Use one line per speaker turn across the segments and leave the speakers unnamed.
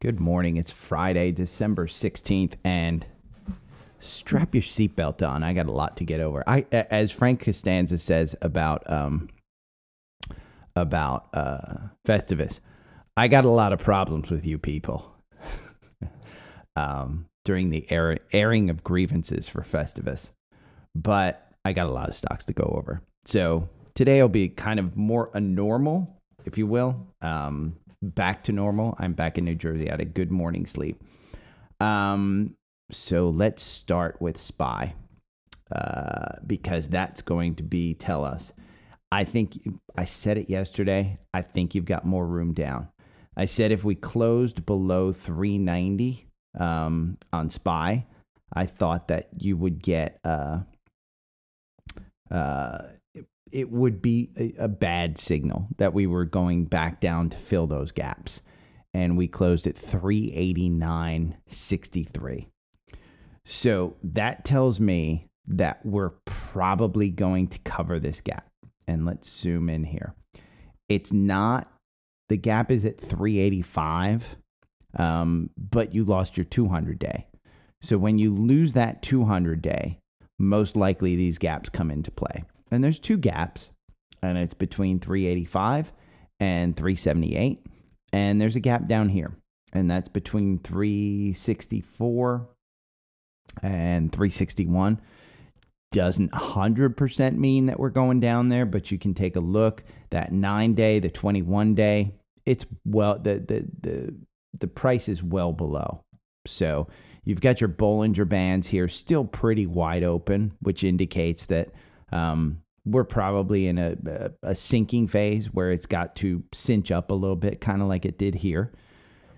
Good morning. It's Friday, December 16th, and strap your seatbelt on. I got a lot to get over. I, as Frank Costanza says about um, about uh, Festivus, I got a lot of problems with you people. um, during the air, airing of grievances for Festivus, but I got a lot of stocks to go over. So today will be kind of more a normal if you will. Um, back to normal. I'm back in New Jersey. I had a good morning sleep. Um, so let's start with Spy uh, because that's going to be tell us. I think I said it yesterday. I think you've got more room down. I said if we closed below 390 um, on Spy, I thought that you would get uh, uh, it would be a, a bad signal that we were going back down to fill those gaps. And we closed at 389.63. So that tells me that we're probably going to cover this gap. And let's zoom in here. It's not, the gap is at 385, um, but you lost your 200 day. So when you lose that 200 day, most likely these gaps come into play and there's two gaps, and it's between 385 and 378. And there's a gap down here, and that's between 364 and 361. Doesn't 100% mean that we're going down there, but you can take a look. That nine day, the 21 day, it's well, the, the, the, the price is well below. So you've got your Bollinger Bands here still pretty wide open, which indicates that um, we're probably in a, a, sinking phase where it's got to cinch up a little bit, kind of like it did here.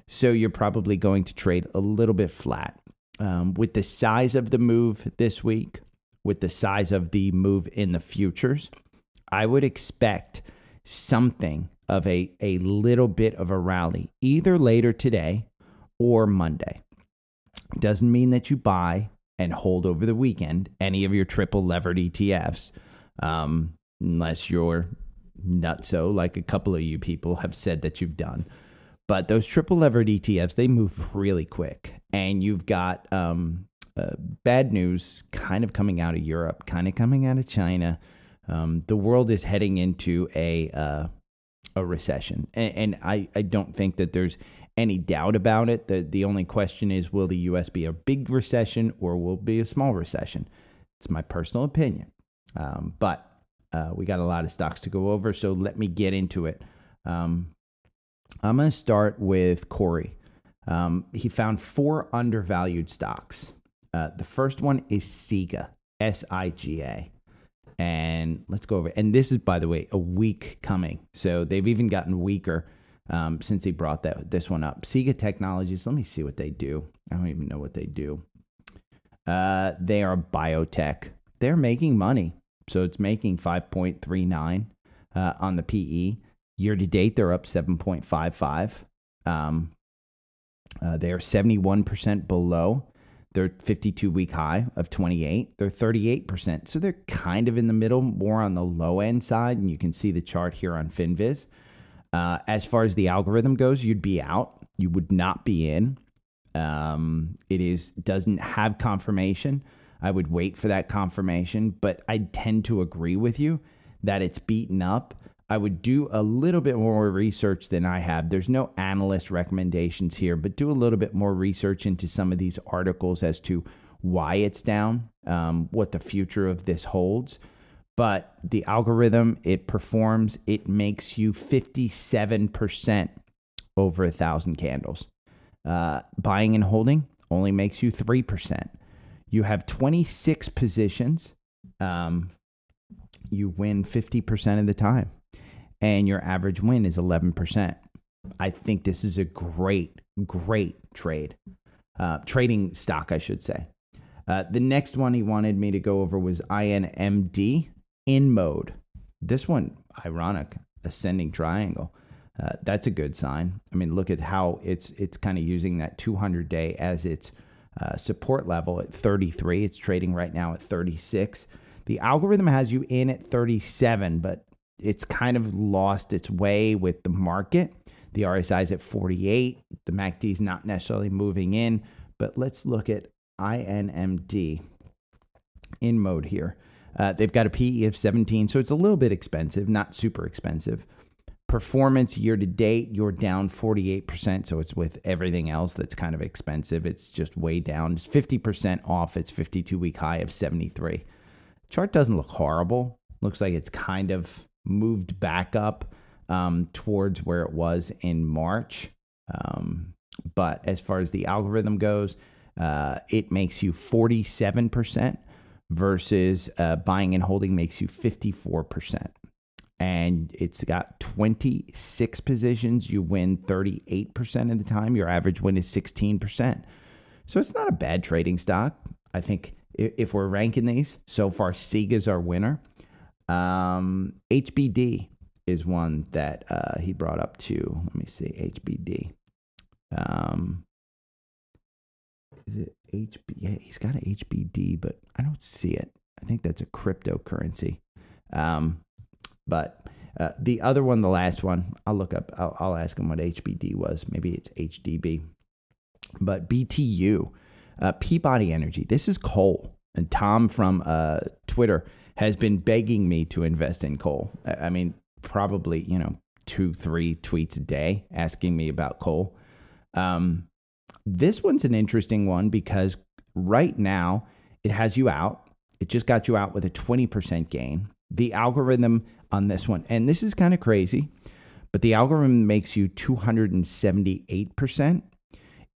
So you're probably going to trade a little bit flat. Um, with the size of the move this week, with the size of the move in the futures, I would expect something of a, a little bit of a rally, either later today or Monday. Doesn't mean that you buy and hold over the weekend any of your triple levered ETFs, um, unless you're nutso, like a couple of you people have said that you've done. But those triple levered ETFs, they move really quick. And you've got um, uh, bad news kind of coming out of Europe, kind of coming out of China. Um, the world is heading into a uh, a recession, and, and I, I don't think that there's any doubt about it. The, the only question is will the US be a big recession or will it be a small recession? It's my personal opinion. Um, but uh, we got a lot of stocks to go over, so let me get into it. Um, I'm going to start with Corey. Um, he found four undervalued stocks. Uh, the first one is SIGA, S I G A. And let's go over. And this is, by the way, a week coming. So they've even gotten weaker um, since he brought that this one up. SIGA Technologies. Let me see what they do. I don't even know what they do. Uh, they are biotech. They're making money, so it's making five point three nine uh, on the PE. Year to date, they're up seven point five five. Um, uh, they are seventy one percent below their 52 week high of 28. They're 38%. So they're kind of in the middle, more on the low end side. And you can see the chart here on FinViz. Uh, as far as the algorithm goes, you'd be out. You would not be in. Um, it is doesn't have confirmation. I would wait for that confirmation, but I tend to agree with you that it's beaten up. I would do a little bit more research than I have. There's no analyst recommendations here, but do a little bit more research into some of these articles as to why it's down, um, what the future of this holds but the algorithm it performs it makes you 57% over a thousand candles uh, buying and holding only makes you 3% you have 26 positions um, you win 50% of the time and your average win is 11%. I think this is a great, great trade. Uh, trading stock, I should say. Uh, the next one he wanted me to go over was INMD InMode. This one, ironic, ascending triangle. Uh, that's a good sign. I mean, look at how it's it's kind of using that 200 day as its uh, support level at 33. It's trading right now at 36. The algorithm has you in at 37, but it's kind of lost its way with the market. The RSI is at 48. The MACD is not necessarily moving in, but let's look at INMD InMode here. Uh, they've got a PE of 17, so it's a little bit expensive, not super expensive. Performance year to date, you're down 48%. So it's with everything else that's kind of expensive. It's just way down. It's 50% off its 52 week high of 73. Chart doesn't look horrible. Looks like it's kind of moved back up um, towards where it was in March. Um, but as far as the algorithm goes, uh, it makes you 47% versus uh, buying and holding makes you 54% and it's got 26 positions. You win 38% of the time. Your average win is 16%. So it's not a bad trading stock. I think if we're ranking these, so far Siga's our winner. Um, HBD is one that uh, he brought up too. Let me see, HBD. Um, is it HB? He's got an HBD, but I don't see it. I think that's a cryptocurrency. Um, but uh, the other one, the last one, I'll look up. I'll, I'll ask him what HBD was. Maybe it's HDB. But BTU, uh, Peabody Energy. This is coal. And Tom from uh, Twitter has been begging me to invest in coal. I mean, probably you know two, three tweets a day asking me about coal. Um, this one's an interesting one because right now it has you out. It just got you out with a 20% gain. The algorithm on this one. And this is kind of crazy, but the algorithm makes you 278%.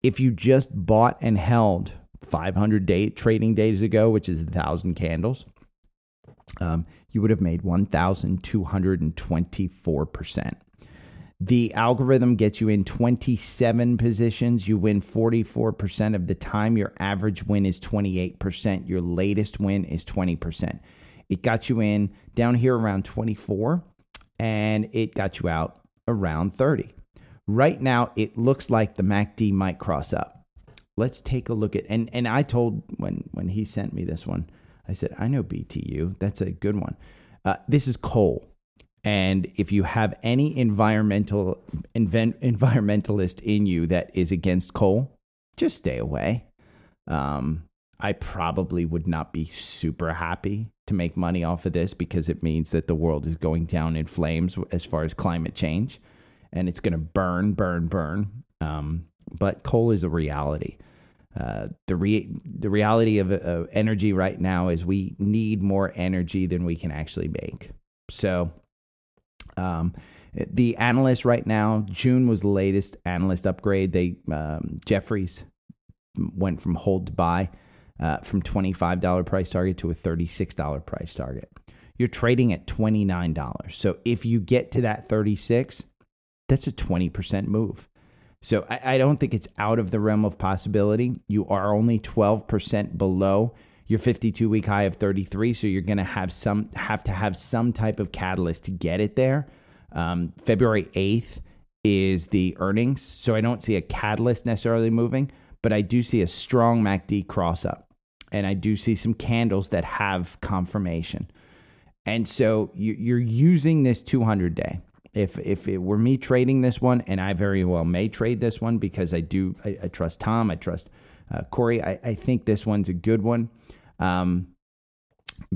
If you just bought and held 500 day trading days ago, which is 1,000 candles, um, you would have made 1,224%. The algorithm gets you in 27 positions. You win 44% of the time. Your average win is 28%. Your latest win is 20%. It got you in down here around 24 and it got you out around 30. Right now, it looks like the MACD might cross up. Let's take a look at and and I told when when he sent me this one, I said I know BTU. That's a good one. Uh, this is coal, and if you have any environmental invent, environmentalist in you that is against coal, just stay away. Um, I probably would not be super happy to make money off of this because it means that the world is going down in flames as far as climate change and it's going to burn, burn, burn. Um, but coal is a reality. Uh, the re- the reality of, of energy right now is we need more energy than we can actually make. So, um, the analyst right now, June was the latest analyst upgrade. They um, Jefferies went from hold to buy uh, from $25 price target to a $36 price target. You're trading at $29. So if you get to that 36, that's a 20% move. So I, I don't think it's out of the realm of possibility. You are only 12% below your 52 week high of 33 so you're going to have some have to have some type of catalyst to get it there um, february 8th is the earnings so i don't see a catalyst necessarily moving but I do see a strong MACD cross up. And I do see some candles that have confirmation. And so you're using this 200 day. If, if it were me trading this one, and I very well may trade this one because I do, I, I trust Tom, I trust uh, Corey, I, I, think this one's a good one. Um,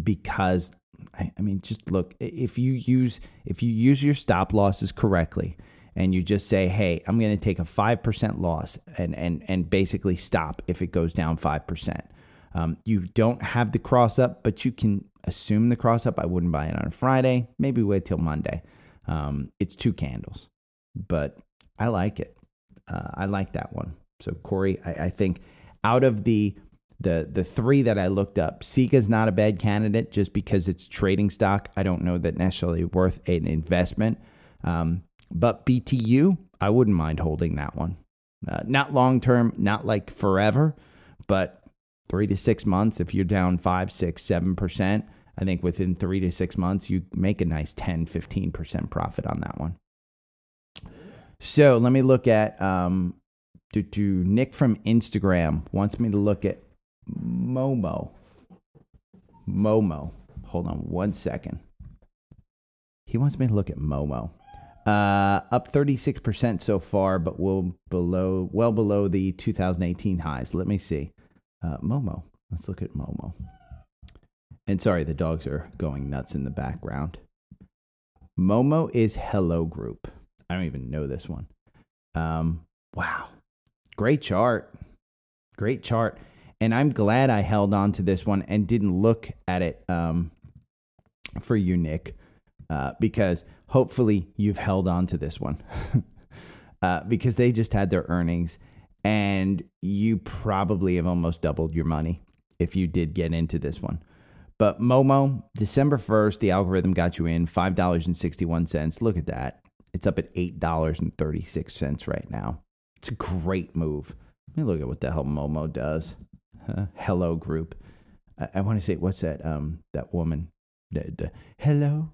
because I, mean, just look, if you use, if you use your stop losses correctly, and you just say, "Hey, I'm going to take a five percent loss and and and basically stop if it goes down five percent." Um, you don't have the cross up, but you can assume the cross up. I wouldn't buy it on Friday. Maybe wait till Monday. Um, it's two candles, but I like it. Uh, I like that one. So Corey, I, I, think out of the the the three that I looked up, is not a bad candidate just because it's trading stock. I don't know that necessarily worth an investment. Um, but BTU, I wouldn't mind holding that one. Uh, not long term, not like forever, but three to six months. If you're down five, six, seven percent, I think within three to six months, you make a nice 10, 15% profit on that one. So let me look at um, to, to Nick from Instagram wants me to look at Momo. Momo. Hold on one second. He wants me to look at Momo. Uh, up 36% so far, but well below, well below the 2018 highs. Let me see. Uh, Momo. Let's look at Momo. And sorry, the dogs are going nuts in the background. Momo is Hello Group. I don't even know this one. Um, wow. Great chart. Great chart. And I'm glad I held on to this one and didn't look at it um, for you, Nick, uh, because hopefully you've held on to this one uh, because they just had their earnings and you probably have almost doubled your money if you did get into this one. But Momo, December 1st, the algorithm got you in $5.61. Look at that. It's up at $8.36 right now. It's a great move. Let me look at what the hell Momo does. Uh, hello group. I, I want to say, what's that? Um, that woman. The, the hello.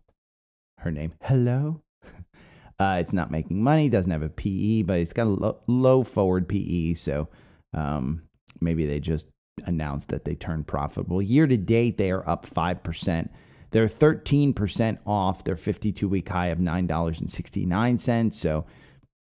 Her name. Hello. uh, it's not making money. Doesn't have a PE, but it's got a low, low forward PE. So um, maybe they just announced that they turned profitable. Year to date, they are up five percent. They're 13% off their 52 week high of $9.69. So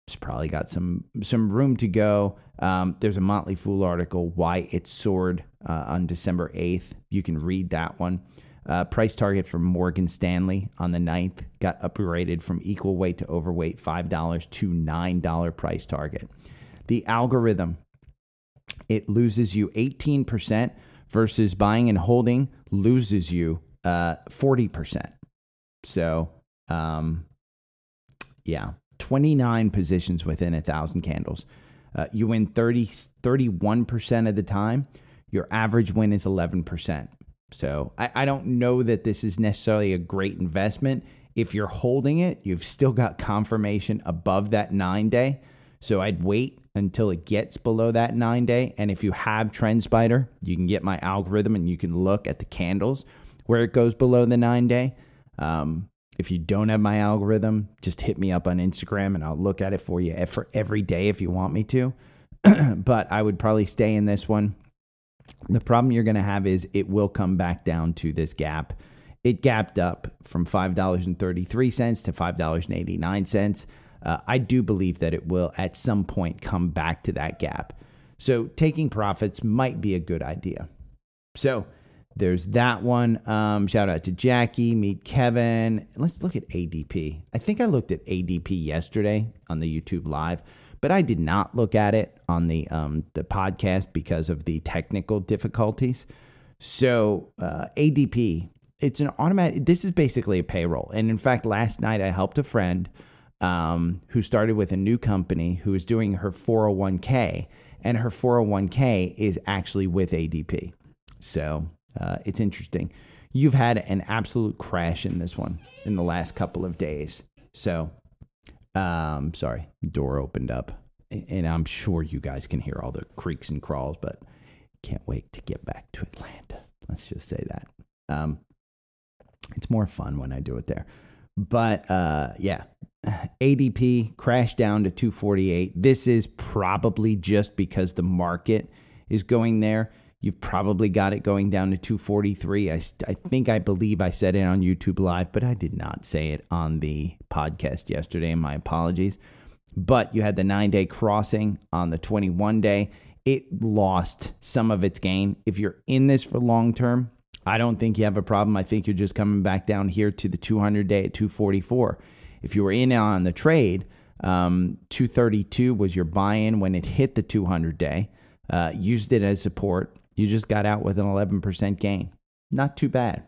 it's probably got some some room to go. Um, there's a Motley Fool article why it soared uh, on December 8th. You can read that one. Uh, price target for Morgan Stanley on the 9th got upgraded from equal weight to overweight $5 to $9 price target. The algorithm, it loses you 18% versus buying and holding loses you uh, 40%. So, um, yeah, 29 positions within a thousand candles. Uh, you win 30, 31% of the time. Your average win is 11%. So I, I don't know that this is necessarily a great investment. If you're holding it, you've still got confirmation above that nine day. So I'd wait until it gets below that nine day. And if you have TrendSpider, you can get my algorithm and you can look at the candles where it goes below the nine day. Um, if you don't have my algorithm, just hit me up on Instagram and I'll look at it for you for every day if you want me to. but I would probably stay in this one. The problem you're going to have is it will come back down to this gap. It gapped up from $5.33 to $5.89. Uh, I do believe that it will at some point come back to that gap. So taking profits might be a good idea. So, there's that one. Um, shout out to Jackie, meet Kevin. Let's look at ADP. I think I looked at ADP yesterday on the YouTube live, but I did not look at it on the um, the podcast because of the technical difficulties. So uh, ADP, it's an automatic. This is basically a payroll, and in fact, last night I helped a friend um, who started with a new company who is doing her 401k, and her 401k is actually with ADP. So uh, it's interesting. You've had an absolute crash in this one in the last couple of days. So, um, sorry, door opened up, and I'm sure you guys can hear all the creaks and crawls, but can't wait to get back to Atlanta. Let's just say that. Um, it's more fun when I do it there. But uh, yeah, ADP crashed down to 248. This is probably just because the market is going there. You've probably got it going down to 243. I, I think I believe I said it on YouTube Live, but I did not say it on the podcast yesterday, my apologies. But you had the nine day crossing on the 21 day. It lost some of its gain. If you're in this for long term, I don't think you have a problem. I think you're just coming back down here to the 200 day at 244. If you were in on the trade, um, 232 was your buy in when it hit the 200 day. Uh, used it as support. You just got out with an 11% gain. Not too bad.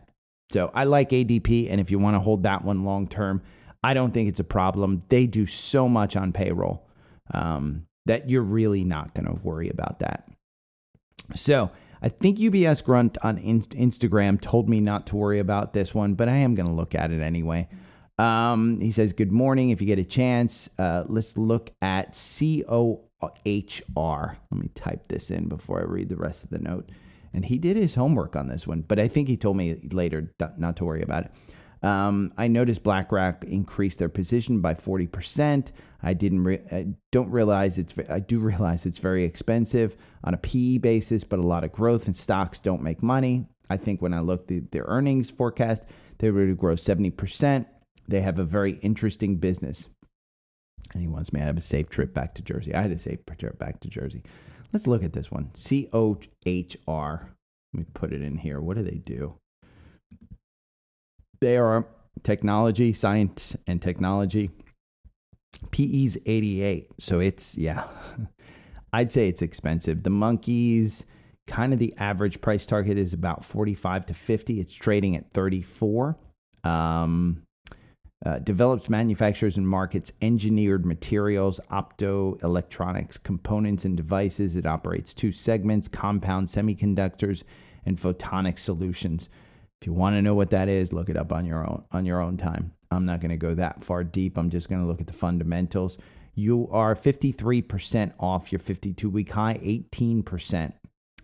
So I like ADP. And if you want to hold that one long term, I don't think it's a problem. They do so much on payroll um, that you're really not going to worry about that. So I think UBS Grunt on in- Instagram told me not to worry about this one, but I am going to look at it anyway. Um, he says, Good morning. If you get a chance, uh, let's look at COHR. Let me type this in before I read the rest of the note. And he did his homework on this one, but I think he told me later not to worry about it. Um, I noticed BlackRock increased their position by 40%. I didn't re- I don't realize it's I do realize it's very expensive on a PE basis, but a lot of growth and stocks don't make money. I think when I looked at their earnings forecast, they were to grow 70%. They have a very interesting business. And he wants me to have a safe trip back to Jersey. I had a safe trip back to Jersey. Let's look at this one. C O H R. Let me put it in here. What do they do? They are technology, science, and technology. PE's 88. So it's, yeah, I'd say it's expensive. The monkeys, kind of the average price target is about 45 to 50. It's trading at 34. Um, uh, develops manufacturers and markets engineered materials, opto electronics, components, and devices. It operates two segments compound semiconductors and photonic solutions. If you want to know what that is, look it up on your own on your own time. I'm not going to go that far deep. I'm just going to look at the fundamentals. You are 53% off your 52 week high, 18%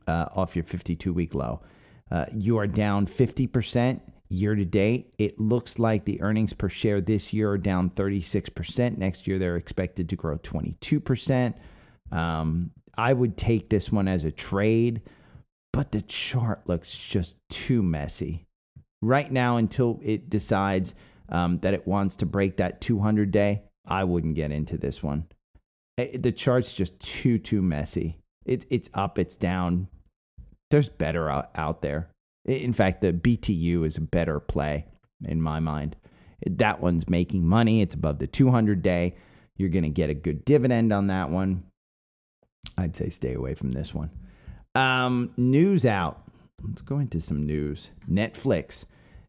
uh, off your 52 week low. Uh, you are down 50% year to date. It looks like the earnings per share this year are down 36%. Next year, they're expected to grow 22%. Um, I would take this one as a trade, but the chart looks just too messy. Right now, until it decides um, that it wants to break that 200 day, I wouldn't get into this one. It, eh, the chart's just too, too messy. It, it's up, it's down. There's better out, out there. In fact, the BTU is a better play in my mind. That one's making money. It's above the 200 day. You're going to get a good dividend on that one. I'd say stay away from this one. Um, news out. Let's go into some news. Netflix.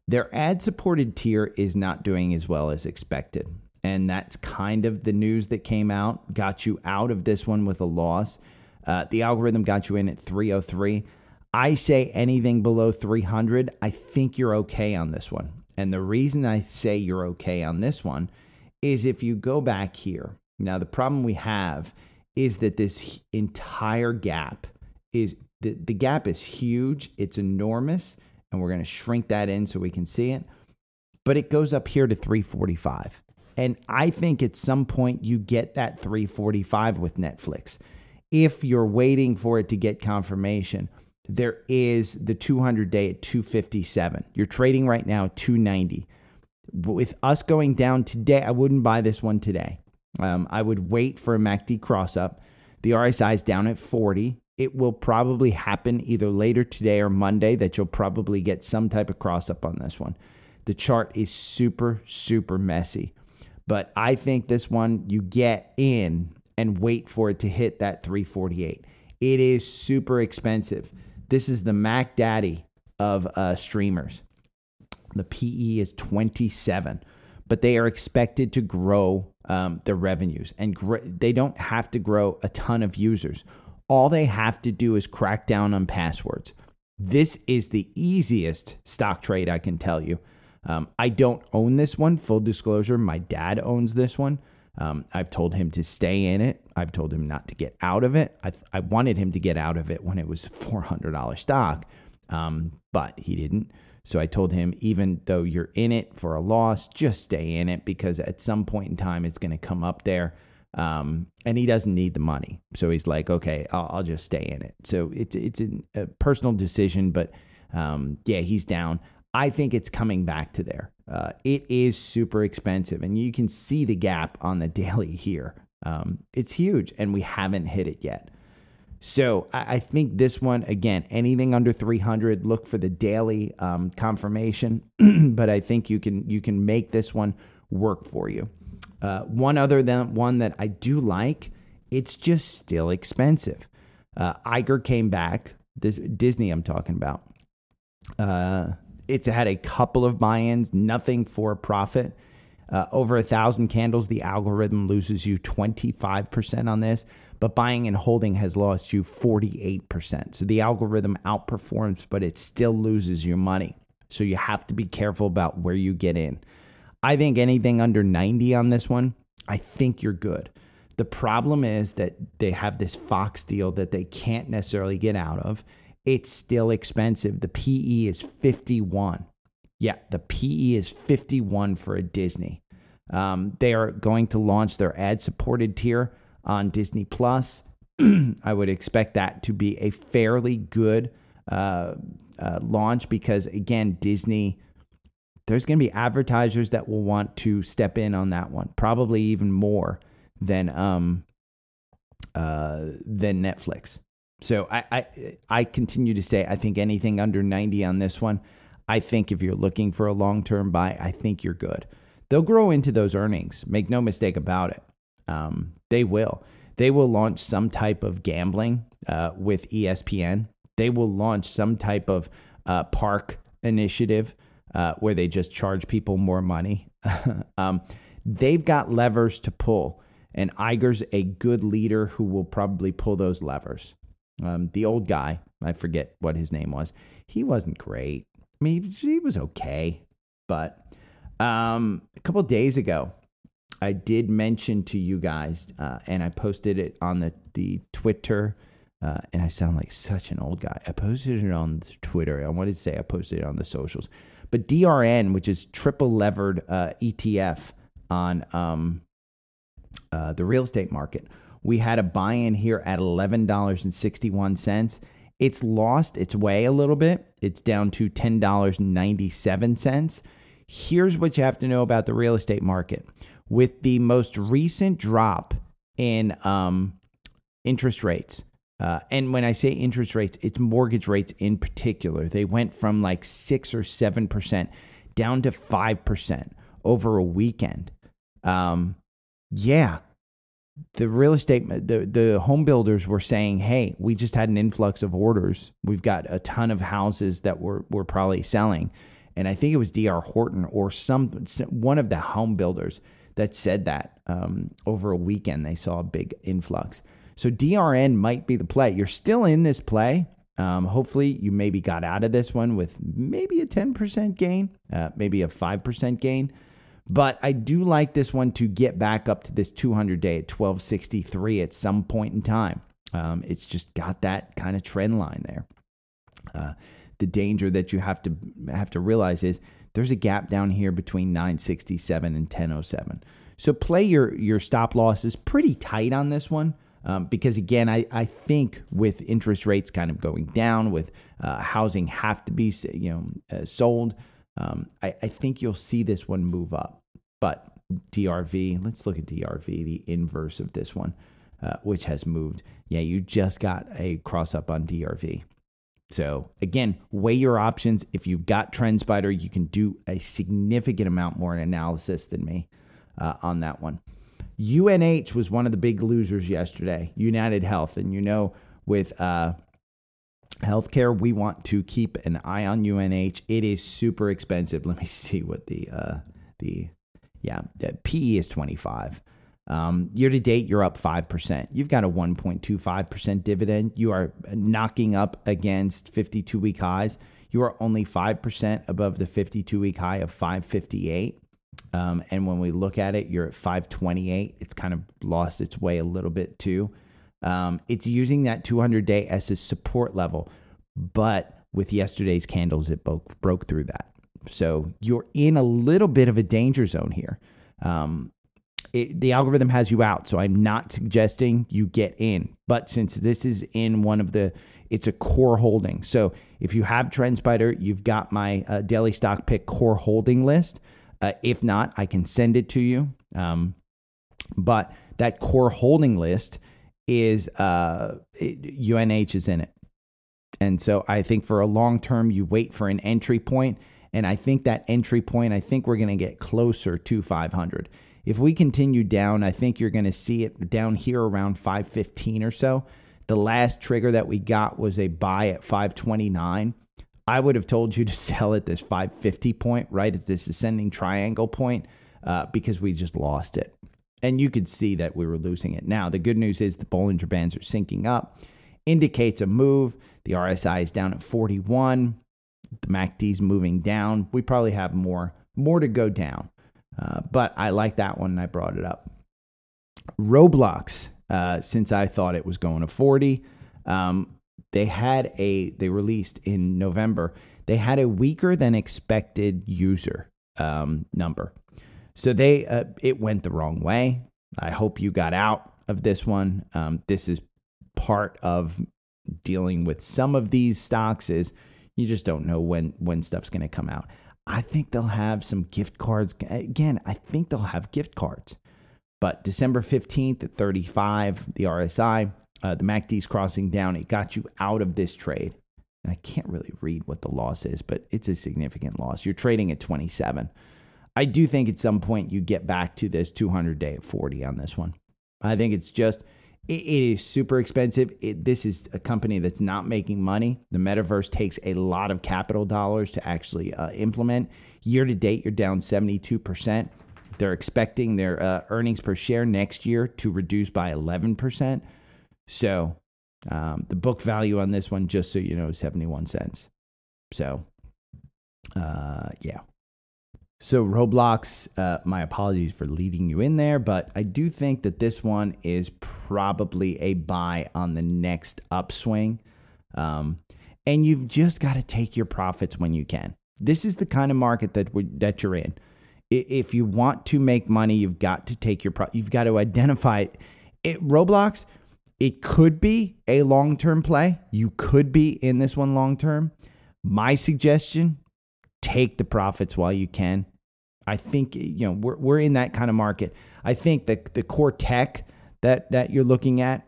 Their ad supported tier is not doing as well as expected. And that's kind of the news that came out. Got you out of this one with a loss. Uh, the algorithm got you in at 303. I say anything below 300, I think you're okay on this one. And the reason I say you're okay on this one is if you go back here. Now, the problem we have is that this entire gap is the, the gap is huge, it's enormous, and we're going to shrink that in so we can see it. But it goes up here to 345. And I think at some point you get that 345 with Netflix. If you're waiting for it to get confirmation, there is the 200 day at 257. You're trading right now at 290. With us going down today, I wouldn't buy this one today. Um, I would wait for a MACD cross up. The RSI is down at 40. It will probably happen either later today or Monday that you'll probably get some type of cross up on this one. The chart is super, super messy. But I think this one you get in and wait for it to hit that 348. It is super expensive. This is the Mac Daddy of uh, streamers. The PE is 27, but they are expected to grow um, their revenues, and gr- they don't have to grow a ton of users. All they have to do is crack down on passwords. This is the easiest stock trade I can tell you. Um, I don't own this one, full disclosure. My dad owns this one. Um, I've told him to stay in it. I've told him not to get out of it. I, I wanted him to get out of it when it was $400 stock, um, but he didn't. So I told him, even though you're in it for a loss, just stay in it because at some point in time it's going to come up there. Um, and he doesn't need the money. So he's like, okay, I'll, I'll just stay in it. So it's, it's a personal decision, but um, yeah, he's down. I think it's coming back to there. Uh, it is super expensive, and you can see the gap on the daily here. Um, it's huge, and we haven't hit it yet. So I, I, think this one again, anything under 300, look for the daily um, confirmation. but I think you can you can make this one work for you. Uh, one other than one that I do like, it's just still expensive. Uh, Iger came back. This Disney I'm talking about. Uh, it's had a couple of buy-ins, nothing for profit. Uh, over a thousand candles, the algorithm loses you 25% on this, but buying and holding has lost you 48%. So the algorithm outperforms, but it still loses your money. So you have to be careful about where you get in. I think anything under 90 on this one, I think you're good. The problem is that they have this Fox deal that they can't necessarily get out of. It's still expensive. The PE is 51. Yeah, the PE is 51 for a Disney. Um, they are going to launch their ad supported tier on Disney Plus. I would expect that to be a fairly good uh, uh, launch because, again, Disney, there's going to be advertisers that will want to step in on that one, probably even more than um uh than Netflix. So I I I continue to say I think anything under 90 on this one, I think if you're looking for a long-term buy, I think you're good. They'll grow into those earnings. Make no mistake about it. Um, they will. They will launch some type of gambling uh, with ESPN. They will launch some type of uh, park initiative uh, where they just charge people more money. um, they've got levers to pull. And Iger's a good leader who will probably pull those levers. Um, the old guy, I forget what his name was, he wasn't great. I mean, he was okay. But um, a couple days ago, I did mention to you guys, uh, and I posted it on the, the Twitter. Uh, and I sound like such an old guy. I posted it on Twitter. I wanted to say I posted it on the socials. But DRN, which is triple levered uh, ETF on um, uh, the real estate market. We had a buy in here at $11.61. It's lost its way a little bit. It's down to $10.97. Here's what you have to know about the real estate market. With the most recent drop in um, interest rates, uh, and when I say interest rates, it's mortgage rates in particular. They went from like six or seven percent down to five percent over a weekend. Um, yeah, the real estate the the home builders were saying, "Hey, we just had an influx of orders. We've got a ton of houses that we're we're probably selling." And I think it was DR Horton or some one of the home builders that said that um, over a weekend they saw a big influx. So DRN might be the play. You're still in this play. Um, hopefully, you maybe got out of this one with maybe a 10% gain, uh, maybe a 5% gain. But I do like this one to get back up to this 200 day at 1263 at some point in time. Um, it's just got that kind of trend line there. Uh, the danger that you have to have to realize is there's a gap down here between 967 and 1007. So play your your stop losses pretty tight on this one. Um, because again, I, I think with interest rates kind of going down, with uh, housing have to be you know uh, sold, um, I, I think you'll see this one move up. But DRV, let's look at DRV, the inverse of this one, uh, which has moved. Yeah, you just got a cross up on DRV. So again, weigh your options. If you've got TrendSpider, you can do a significant amount more in analysis than me uh, on that one. UNH was one of the big losers yesterday, United Health. And you know, with uh, healthcare, we want to keep an eye on UNH. It is super expensive. Let me see what the uh, the yeah, the PE is 25. Um, year to date, you're up 5%. You've got a 1.25% dividend. You are knocking up against 52 week highs. You are only 5% above the 52 week high of 558. Um, and when we look at it, you're at 528. It's kind of lost its way a little bit too. Um, it's using that 200 day as a support level, but with yesterday's candles, it broke, broke through that. So you're in a little bit of a danger zone here. Um, it, the algorithm has you out, so I'm not suggesting you get in. But since this is in one of the, it's a core holding. So if you have TrendSpider, you've got my uh, daily stock pick core holding list. Uh, if not, I can send it to you. Um, but that core holding list is uh, UNH is in it. And so I think for a long term, you wait for an entry point and I think that entry point, I think we're going to get closer to 500. If we continue down, I think you're going to see it down here around 515 or so. The last trigger that we got was a buy at 529. I would have told you to sell at this 550 point, right at this ascending triangle point, uh, because we just lost it. And you could see that we were losing it. Now, the good news is the Bollinger Bands are syncing up, indicates a move. The RSI is down at 41 the MACD's moving down. We probably have more more to go down. Uh, but I like that one and I brought it up. Roblox, uh, since I thought it was going to 40, um, they had a, they released in November, they had a weaker than expected user um, number. So they, uh, it went the wrong way. I hope you got out of this one. Um, this is part of dealing with some of these stocks is you just don't know when when stuff's going to come out. I think they'll have some gift cards. Again, I think they'll have gift cards. But December 15th at 35, the RSI, uh, the MACD's crossing down. It got you out of this trade. And I can't really read what the loss is, but it's a significant loss. You're trading at 27. I do think at some point you get back to this 200 day at 40 on this one. I think it's just it, it is super expensive. It, this is a company that's not making money. The metaverse takes a lot of capital dollars to actually uh, implement. Year to date, you're down 72%. They're expecting their uh, earnings per share next year to reduce by 11%. So um, the book value on this one, just so you know, is 71 cents. So, uh, yeah. So, Roblox, uh, my apologies for leading you in there, but I do think that this one is probably a buy on the next upswing. Um, and you've just got to take your profits when you can. This is the kind of market that that you're in. If you want to make money, you've got to take your pro- you've got to identify it. it Roblox. It could be a long term play. You could be in this one long term. My suggestion: take the profits while you can. I think you know we're we're in that kind of market. I think that the core tech that that you're looking at,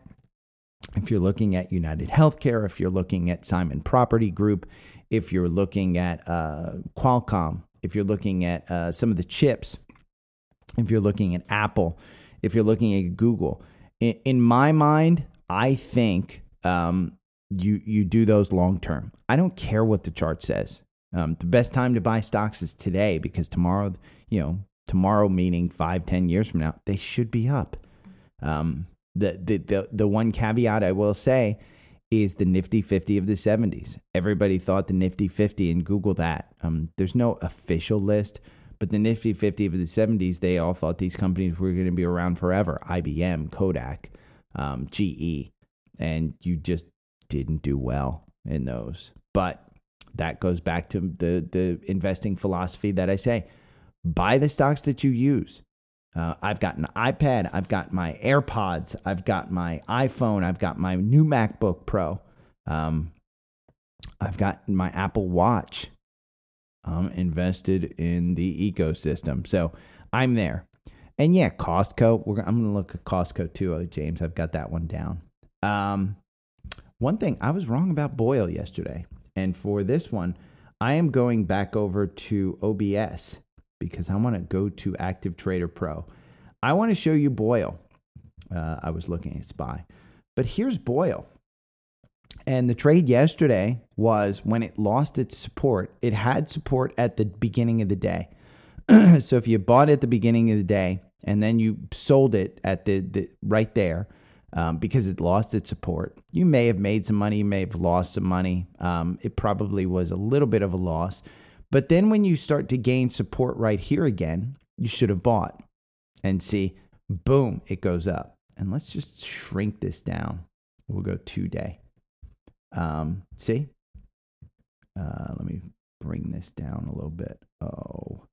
if you're looking at United Healthcare, if you're looking at Simon Property Group, if you're looking at uh, Qualcomm, if you're looking at uh, some of the chips, if you're looking at Apple, if you're looking at Google, in, in my mind, I think um, you you do those long term. I don't care what the chart says. Um, the best time to buy stocks is today because tomorrow, you know, tomorrow meaning five, ten years from now, they should be up. Um, the, the the the one caveat I will say is the Nifty 50 of the 70s. Everybody thought the Nifty 50 and Google that. Um, there's no official list, but the Nifty 50 of the 70s, they all thought these companies were going to be around forever. IBM, Kodak, um, GE, and you just didn't do well in those. But that goes back to the the investing philosophy that I say: buy the stocks that you use. Uh, I've got an iPad, I've got my AirPods, I've got my iPhone, I've got my new MacBook Pro, um, I've got my Apple Watch. I'm invested in the ecosystem, so I'm there. And yeah, Costco. I'm going to look at Costco too, oh, James. I've got that one down. Um, one thing I was wrong about BOIL yesterday. And for this one, I am going back over to OBS because I want to go to Active Trader Pro. I want to show you BOIL. Uh, I was looking at SPY, but here's BOIL. And the trade yesterday was when it lost its support, it had support at the beginning of the day. so if you bought it at the beginning of the day and then you sold it at the, the right there, um, because it lost its support. You may have made some money, you may have lost some money. Um, it probably was a little bit of a loss. But then when you start to gain support right here again, you should have bought. And see, boom, it goes up. And let's just shrink this down. We'll go two day. Um, see? Uh, let me bring this down a little bit. Oh.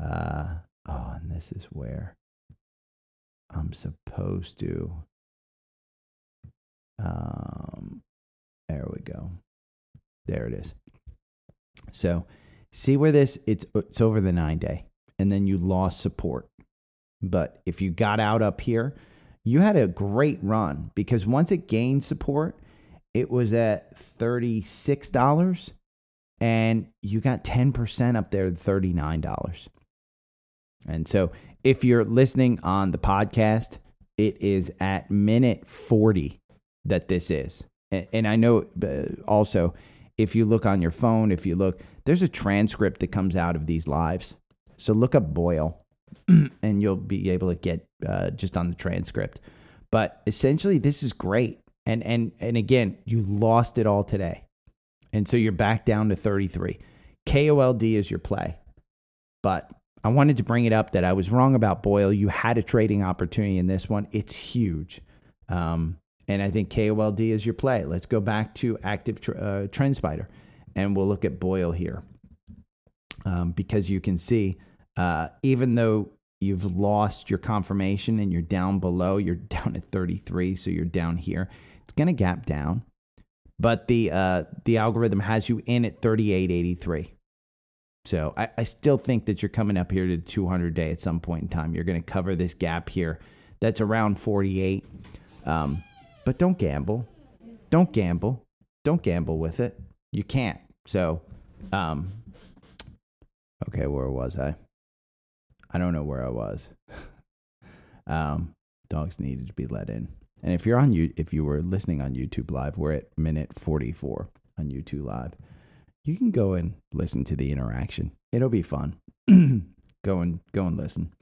Uh, oh, and this is where I'm supposed to um, there we go. There it is. So see where this it's it's over the nine day, and then you lost support. But if you got out up here, you had a great run because once it gained support, it was at thirty six dollars, and you got ten percent up there, thirty nine dollars. And so if you're listening on the podcast, it is at minute forty that this is. And, and I know uh, also, if you look on your phone, if you look, there's a transcript that comes out of these lives. So look up BOIL and you'll be able to get uh, just on the transcript. But essentially, this is great. And, and, and again, you lost it all today. And so you're back down to 33. KOLD is your play. But I wanted to bring it up that I was wrong about BOIL. You had a trading opportunity in this one. It's huge. Um, and I think KOLD is your play. Let's go back to active uh, TrendSpider and we'll look at BOIL here. Um, because you can see, uh, even though you've lost your confirmation and you're down below, you're down at 33, so you're down here. It's going to gap down, but the uh, the algorithm has you in at 38.83. So I, I still think that you're coming up here to the 200 day at some point in time. You're going to cover this gap here that's around 48. Um, but don't gamble. Don't gamble. Don't gamble with it. You can't. So, um, okay, where was I? I don't know where I was. um, dogs needed to be let in. And if you're on you, if you were listening on YouTube Live, we're at minute 44 on YouTube Live you can go and listen to the interaction. It'll be fun. go and go and listen.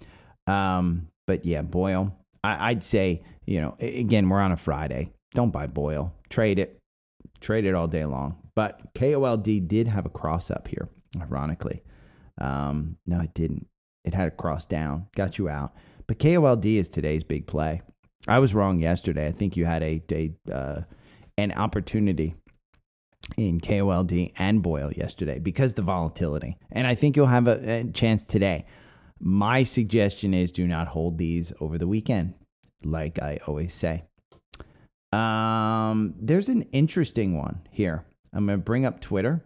Um, but yeah, BOIL. I, I'd say you know again we're on a Friday. Don't buy BOIL. Trade it. Trade it all day long. But KOLD did have a cross up here. Ironically, um, no, it didn't. It had a cross down. Got you out. But KOLD is today's big play. I was wrong yesterday. I think you had a, a uh, an opportunity in KOLD and BOIL yesterday because the volatility. And I think you'll have a, a, chance today. My suggestion is do not hold these over the weekend, like I always say. Um, there's an interesting one here. I'm going to bring up Twitter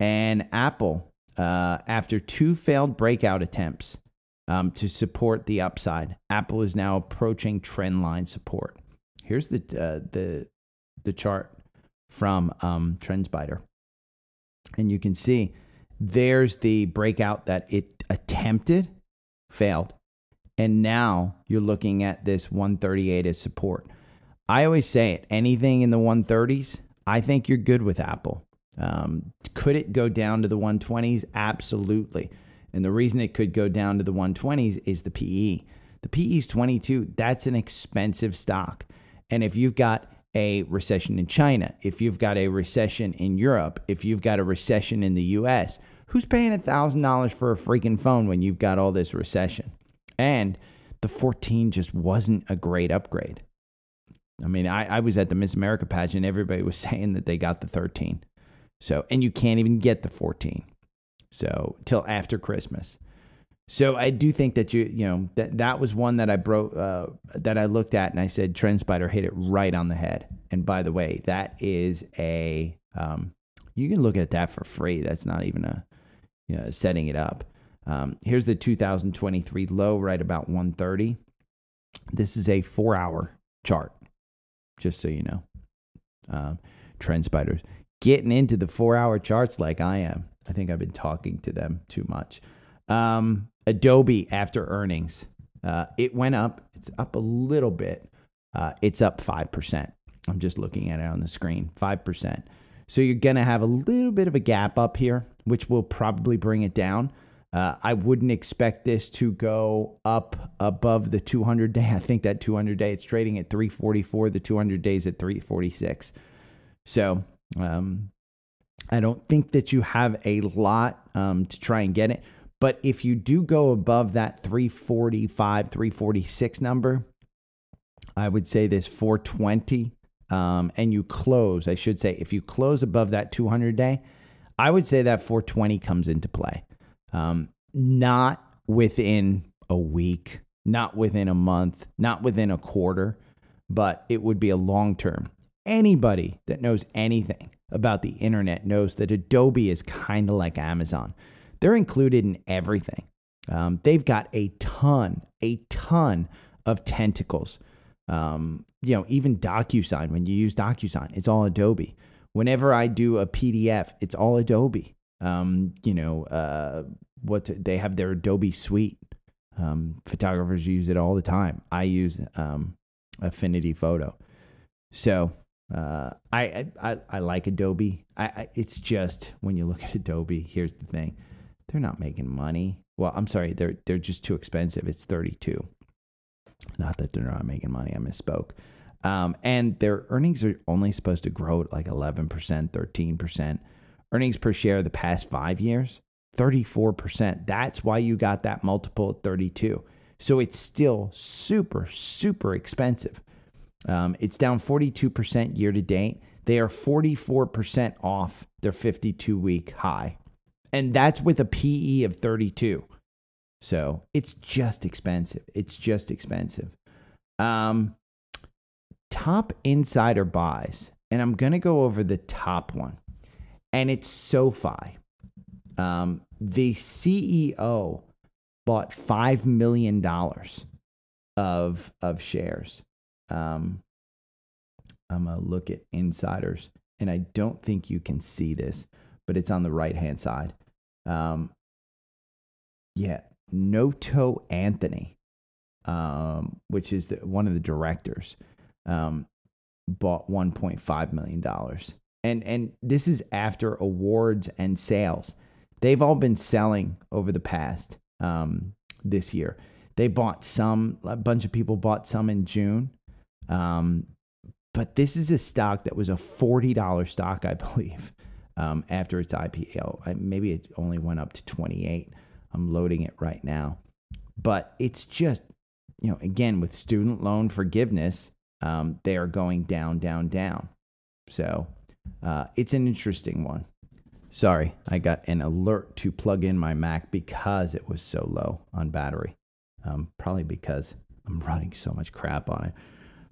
and Apple. Uh, after two failed breakout attempts um, to support the upside, Apple is now approaching trend line support. Here's the uh, the the chart from um, TrendSpider. And you can see there's the breakout that it attempted, failed. And now you're looking at this 138 as support. I always say it anything in the 130s, I think you're good with Apple. Um, could it go down to the 120s? Absolutely. And the reason it could go down to the 120s is the PE. The PE is 22. That's an expensive stock. And if you've got a recession in China, if you've got a recession in Europe, if you've got a recession in the US, who's paying $1,000 for a freaking phone when you've got all this recession? And the 14 just wasn't a great upgrade. I mean, I, I was at the Miss America pageant, everybody was saying that they got the 13. So, and you can't even get the 14. So, till after Christmas. So I do think that you you know that that was one that I broke uh, that I looked at and I said TrendSpider hit it right on the head. And by the way, that is a um, you can look at that for free. That's not even a you know, setting it up. Um, here's the 2023 low right about 130. This is a four hour chart, just so you know. Um, TrendSpiders getting into the four hour charts like I am. I think I've been talking to them too much. Um, Adobe after earnings, uh, it went up. It's up a little bit. Uh, it's up 5%. I'm just looking at it on the screen 5%. So you're going to have a little bit of a gap up here, which will probably bring it down. Uh, I wouldn't expect this to go up above the 200 day. I think that 200 day it's trading at 344. The 200 days at 346. So um, I don't think that you have a lot um, to try and get it. But if you do go above that 345, 346 number, I would say this 420, um, and you close, I should say, if you close above that 200 day, I would say that 420 comes into play. Um, not within a week, not within a month, not within a quarter, but it would be a long term. Anybody that knows anything about the internet knows that Adobe is kind of like Amazon. They're included in everything. Um, they've got a ton, a ton of tentacles. Um, you know, even DocuSign, when you use DocuSign, it's all Adobe. Whenever I do a PDF, it's all Adobe. Um, you know, uh, what they have their Adobe suite. Um, photographers use it all the time. I use um, Affinity Photo. So uh, I, I I like Adobe. I, I, it's just when you look at Adobe, here's the thing: they're not making money. Well, I'm sorry, they're they're just too expensive. It's 32. Not that they're not making money. I misspoke. Um, and their earnings are only supposed to grow at like 11%, 13%. Earnings per share the past five years, 34%. That's why you got that multiple at 32. So it's still super, super expensive. Um, it's down 42% year to date. They are 44% off their 52 week high. And that's with a PE of 32. So it's just expensive. It's just expensive. Um, top insider buys. And I'm going to go over the top one. And it's SoFi. Um, the CEO bought $5 million of, of shares. Um, I'm going to look at insiders, and I don't think you can see this, but it's on the right hand side. Um, yeah, Noto Anthony, um, which is the, one of the directors, um, bought $1.5 million. And, and this is after awards and sales. They've all been selling over the past um, this year. They bought some, a bunch of people bought some in June. Um, but this is a stock that was a $40 stock, I believe, um, after its IPO. Maybe it only went up to 28. I'm loading it right now. But it's just, you know, again, with student loan forgiveness, um, they are going down, down, down. So uh, it's an interesting one. Sorry, I got an alert to plug in my Mac because it was so low on battery. Um, probably because I'm running so much crap on it.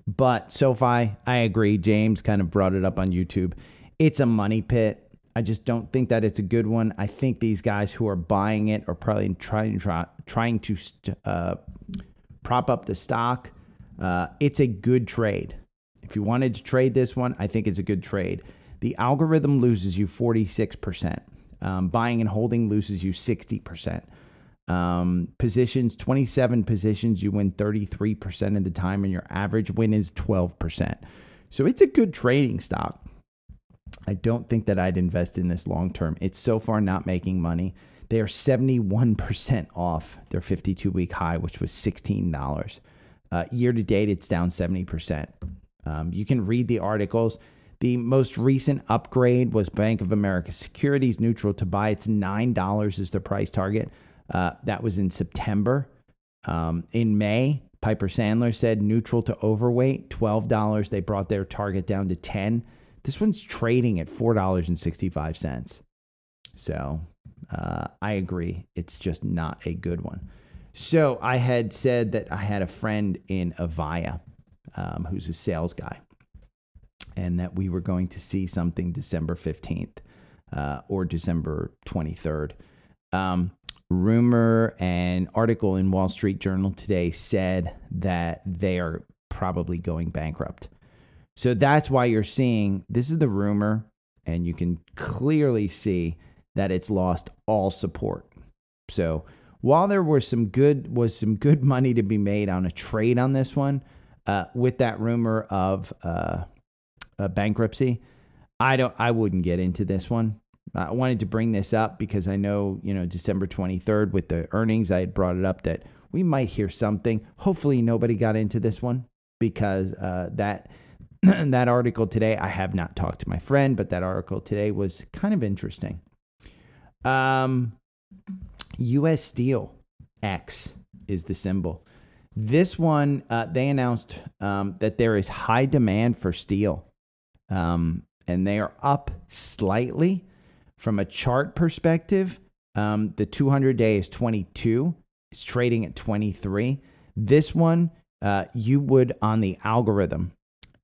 But SoFi, I agree. James kind of brought it up on YouTube. It's a money pit. I just don't think that it's a good one. I think these guys who are buying it are probably trying try, trying to uh, prop up the stock. Uh, it's a good trade. If you wanted to trade this one, I think it's a good trade. The algorithm loses you 46%. Um, buying and holding loses you 60%. Um, positions, 27 positions, you win 33% of the time, and your average win is 12%. So it's a good trading stock. I don't think that I'd invest in this long term. It's so far not making money. They are 71% off their 52 week high, which was $16. Uh, year to date, it's down 70%. Um, you can read the articles. The most recent upgrade was Bank of America Securities neutral to buy. It's $9 is the price target. Uh, that was in September. Um, in May, Piper Sandler said neutral to overweight, $12. They brought their target down to 10 This one's trading at $4.65. So uh, I agree. It's just not a good one. So I had said that I had a friend in Avaya um, who's a sales guy and that we were going to see something December 15th uh, or December 23rd. Um, rumor and article in Wall Street Journal today said that they are probably going bankrupt. So that's why you're seeing this is the rumor, and you can clearly see that it's lost all support. So while there was some good was some good money to be made on a trade on this one, uh, with that rumor of uh, bankruptcy, I don't I wouldn't get into this one. I wanted to bring this up because I know, you know, December 23rd with the earnings, I had brought it up that we might hear something. Hopefully, nobody got into this one because uh, that that article today, I have not talked to my friend, but that article today was kind of interesting. Um, U.S. Steel X is the symbol. This one, uh, they announced um, that there is high demand for steel, um, and they are up slightly from a chart perspective, um, the 200 day is 22. It's trading at 23. This one, uh, you would on the algorithm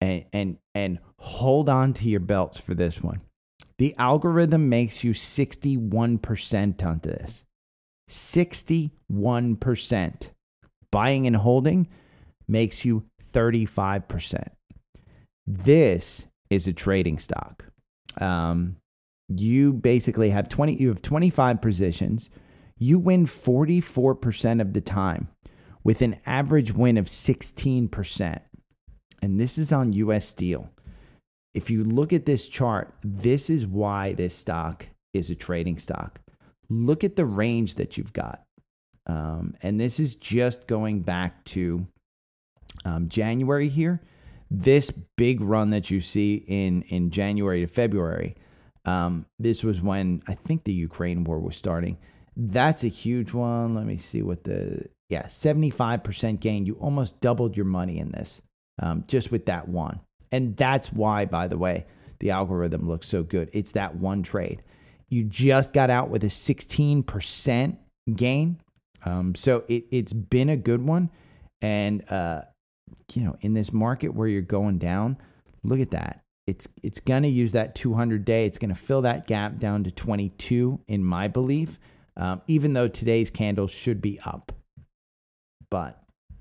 and, and, and hold on to your belts for this one. The algorithm makes you 61% onto this. 61%. Buying and holding makes you 35%. This is a trading stock. Um, you basically have 20 you have 25 positions you win 44% of the time with an average win of 16% and this is on US Steel if you look at this chart this is why this stock is a trading stock look at the range that you've got um, and this is just going back to um, January here this big run that you see in in January to February Um, this was when I think the Ukraine war was starting. That's a huge one. Let me see what the yeah 75% gain. You almost doubled your money in this um, just with that one, and that's why, by the way, the algorithm looks so good. It's that one trade. You just got out with a 16% gain. Um, so it, it's been a good one. And, uh, you know, in this market where you're going down, look at that. It's, it's going to use that 200 day. It's going to fill that gap down to 22, in my belief, um, even though today's candle should be up. But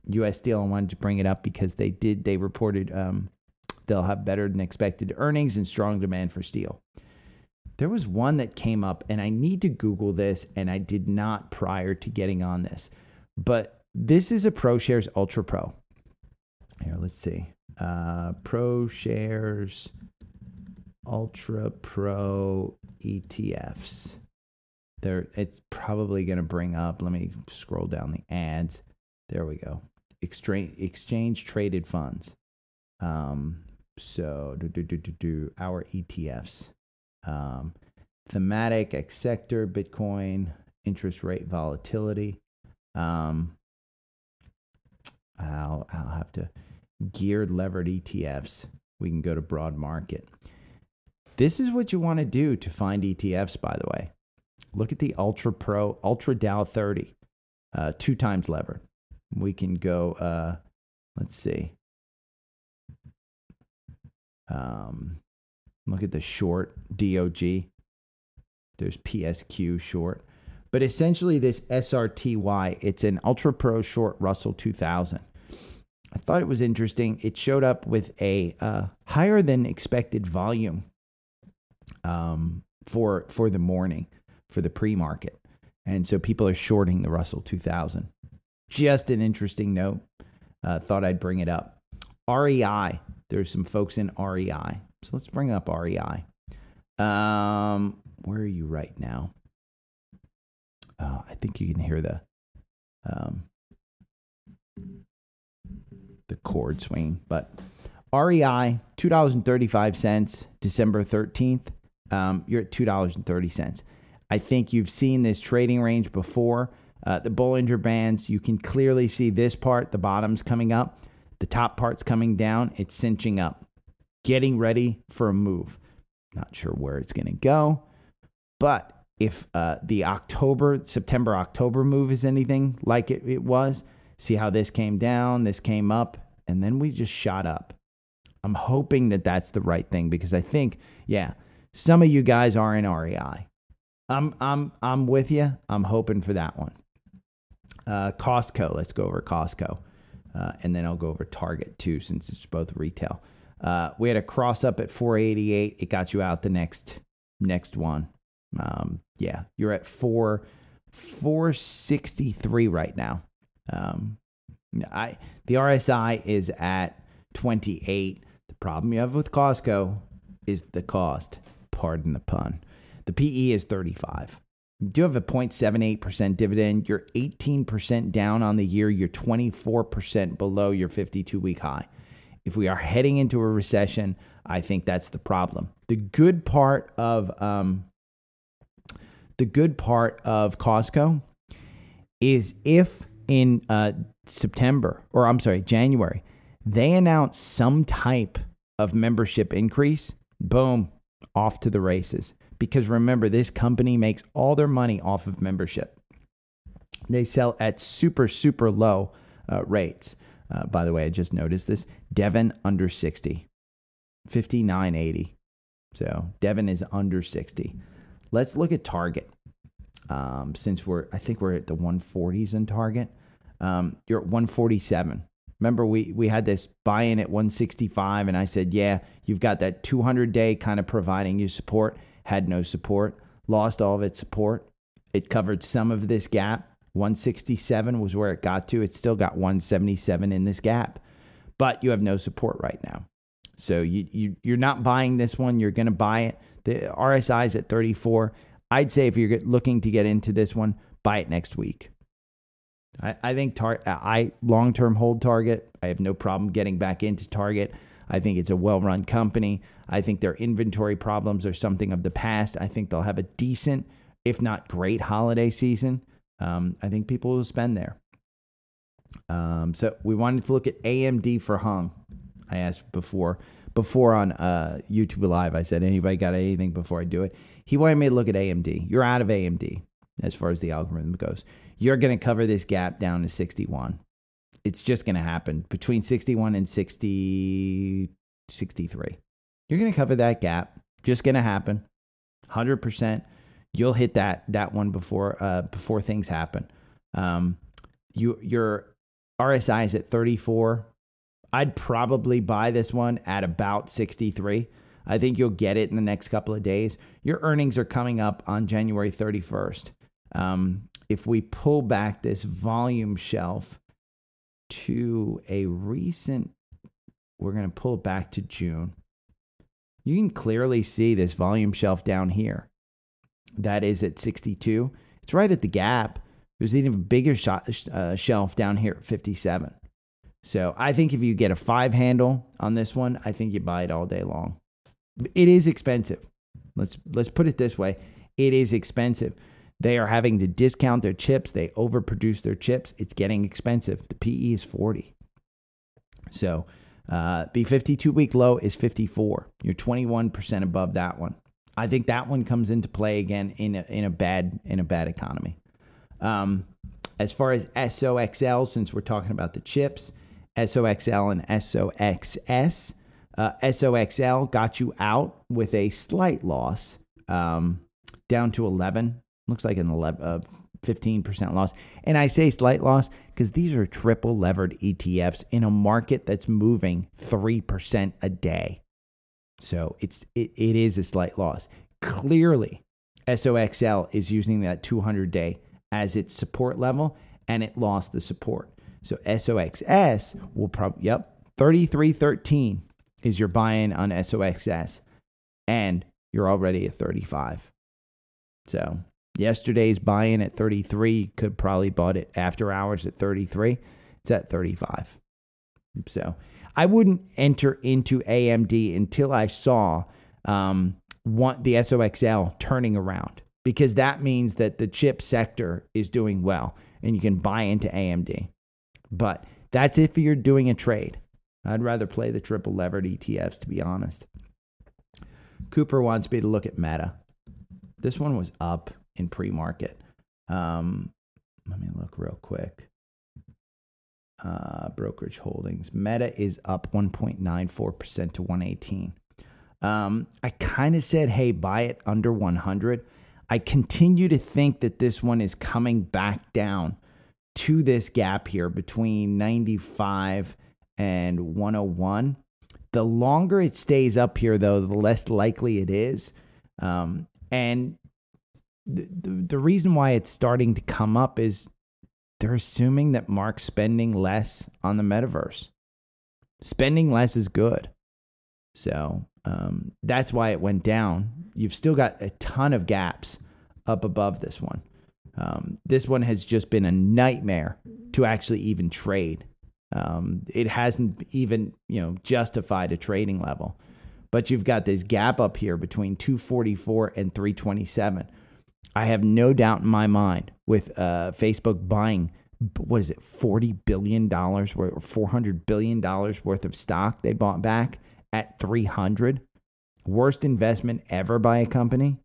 US Steel, I wanted to bring it up because they did, they reported um, they'll have better than expected earnings and strong demand for steel. There was one that came up, and I need to Google this, and I did not prior to getting on this. But this is a ProShares Ultra Pro. Here, let's see. Uh, ProShares Ultra Pro ETFs. There, it's probably going to bring up. Let me scroll down the ads. There we go. Exchange traded funds. Um, so do do do do do our ETFs um, thematic, X sector, Bitcoin, interest rate volatility. Um, I'll, I'll have to geared levered ETFs. We can go to broad market. This is what you want to do to find ETFs, by the way. Look at the Ultra Pro, Ultra Dow 30, uh, two times levered. We can go, uh, let's see. Um, Look at the short DOG. There's PSQ short. But essentially, this SRTY, it's an Ultra Pro short Russell 2000. I thought it was interesting. It showed up with a uh, higher than expected volume um, for for the morning, for the pre market, and so people are shorting the Russell 2000. Just an interesting note. Uh, thought I'd bring it up. REI. There's some folks in REI. So let's bring up REI. Um, where are you right now? Oh, I think you can hear the um, the chord swing. But REI, two dollars and thirty five cents, December thirteenth. Um, you're at two dollars and thirty cents. I think you've seen this trading range before. Uh, the Bollinger Bands, you can clearly see this part, the bottom's coming up, the top part's coming down, it's cinching up getting ready for a move. Not sure where it's going to go, but if uh, the October, September, October move is anything like it, it was, see how this came down, this came up, and then we just shot up. I'm hoping that that's the right thing because I think, yeah, some of you guys are in REI. I'm, I'm, I'm with you. I'm hoping for that one. Uh, Costco, let's go over Costco. Uh, and then I'll go over Target too, since it's both retail. Uh, we had a cross up at 488. It got you out the next next one. Um, yeah, you're at four 463 right now. Um, I the RSI is at 28. The problem you have with Costco is the cost. Pardon the pun. The PE is 35. You do have a 0.78% dividend. You're 18% down on the year. You're 24% below your 52 week high. If we are heading into a recession, I think that's the problem. The good part of um, the good part of Costco is if in uh, September or I'm sorry January they announce some type of membership increase, boom, off to the races. Because remember, this company makes all their money off of membership. They sell at super super low uh, rates. Uh, by the way, I just noticed this. Devon under 60, 59.80. So Devon is under 60. Let's look at Target. Um, since we're, I think we're at the 140s in Target. Um, you're at 147. Remember, we, we had this buy in at 165, and I said, yeah, you've got that 200 day kind of providing you support. Had no support, lost all of its support. It covered some of this gap 167 was where it got to. It's still got 177 in this gap, but you have no support right now. So you, you you're not buying this one. You're going to buy it. The RSI is at 34. I'd say if you're looking to get into this one, buy it next week. I, I think tar- I long term hold Target. I have no problem getting back into Target. I think it's a well run company. I think their inventory problems are something of the past. I think they'll have a decent, if not great, holiday season. Um, I think people will spend there. Um, so we wanted to look at AMD for Hung. I asked before before on uh, YouTube Live. I said, anybody got anything before I do it? He wanted me to look at AMD. You're out of AMD as far as the algorithm goes. You're going to cover this gap down to 61. It's just going to happen between 61 and 60, 63. You're going to cover that gap. Just going to happen. 100%. You'll hit that that one before uh, before things happen. Um, you your RSI is at 34. I'd probably buy this one at about 63. I think you'll get it in the next couple of days. Your earnings are coming up on January 31st. Um, if we pull back this volume shelf to a recent, we're going to pull it back to June. You can clearly see this volume shelf down here. That is at 62. It's right at the gap. There's even a bigger shot, uh, shelf down here at 57. So I think if you get a five handle on this one, I think you buy it all day long. It is expensive. Let's let's put it this way: it is expensive. They are having to discount their chips. They overproduce their chips. It's getting expensive. The PE is 40. So uh, the 52 week low is 54. You're 21% above that one. I think that one comes into play again in a, in a bad in a bad economy. Um, as far as SOXL, since we're talking about the chips, SOXL and SOXS, uh, SOXL got you out with a slight loss um, down to 11. Looks like an 11, uh, 15% loss. And I say slight loss because these are triple levered ETFs in a market that's moving 3% a day. So it's it, it is a slight loss. Clearly, SOXL is using that 200 day as its support level and it lost the support. So SOXS will probably, yep, 3313 is your buy in on SOXS and you're already at 35. So yesterday's buy in at 33 could probably bought it after hours at 33. It's at 35. So I wouldn't enter into AMD until I saw um, one, the SOXL turning around because that means that the chip sector is doing well and you can buy into AMD. But that's if you're doing a trade. I'd rather play the triple levered ETFs, to be honest. Cooper wants me to look at Meta. This one was up in pre market. Um, let me look real quick. Uh, brokerage holdings. Meta is up 1.94% to 118. Um, I kind of said, hey, buy it under 100. I continue to think that this one is coming back down to this gap here between 95 and 101. The longer it stays up here, though, the less likely it is. Um, and the, the, reason why it's starting to come up is they're assuming that Mark's spending less on the metaverse. Spending less is good. So um, that's why it went down. You've still got a ton of gaps up above this one. Um, this one has just been a nightmare to actually even trade. Um, it hasn't even you know justified a trading level, but you've got this gap up here between 244 and 327. I have no doubt in my mind with uh, Facebook buying what is it 40 billion dollars worth or 400 billion dollars worth of stock they bought back at 300 worst investment ever by a company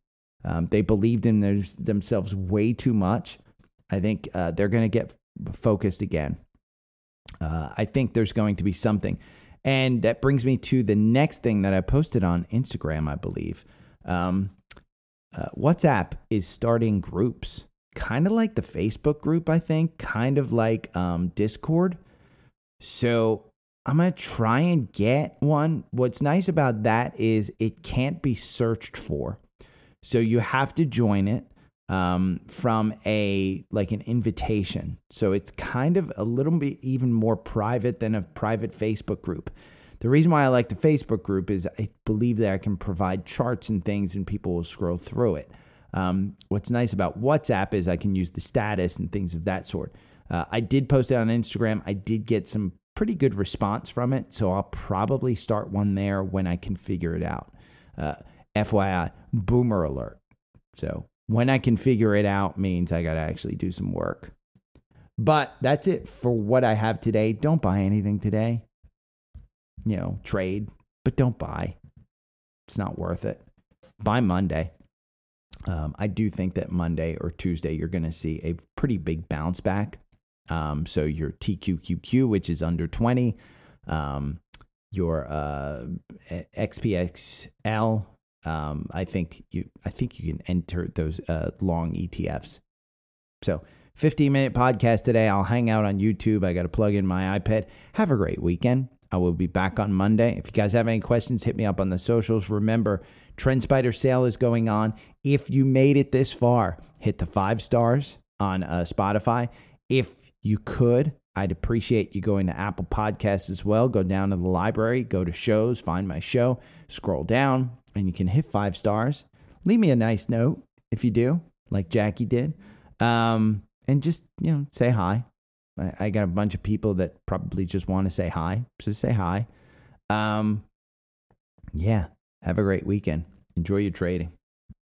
um, they believed in their, themselves way too much. I think uh, they're going to get focused again. Uh, I think there's going to be something. And that brings me to the next thing that I posted on Instagram, I believe. Um, uh, WhatsApp is starting groups, kind of like the Facebook group, I think, kind of like um, Discord. So I'm going to try and get one. What's nice about that is it can't be searched for. So you have to join it um, from a like an invitation. So it's kind of a little bit even more private than a private Facebook group. The reason why I like the Facebook group is I believe that I can provide charts and things and people will scroll through it. Um, what's nice about WhatsApp is I can use the status and things of that sort. Uh, I did post it on Instagram. I did get some pretty good response from it. So I'll probably start one there when I can figure it out. Uh, FYI, boomer alert. So when I can figure it out means I got to actually do some work. But that's it for what I have today. Don't buy anything today. You know, trade, but don't buy. It's not worth it. Buy Monday. Um, I do think that Monday or Tuesday you're going to see a pretty big bounce back. Um, so your TQQQ, which is under 20, um, your uh, SPXL, um, I think you I think you can enter those uh, long ETFs. So 15 minute podcast today. I'll hang out on YouTube. I got to plug in my iPad. Have a great weekend. I will be back on Monday. If you guys have any questions, hit me up on the socials. Remember, TrendSpider sale is going on. If you made it this far, hit the five stars on uh, Spotify. If you could, I'd appreciate you going to Apple Podcasts as well. Go down to the library, go to shows, find my show, scroll down, and you can hit five stars. Leave me a nice note if you do, like Jackie did. Um, and just, you know, say hi. I, I got a bunch of people that probably just want to say hi. So say hi. Um, yeah. Have a great weekend. Enjoy your trading.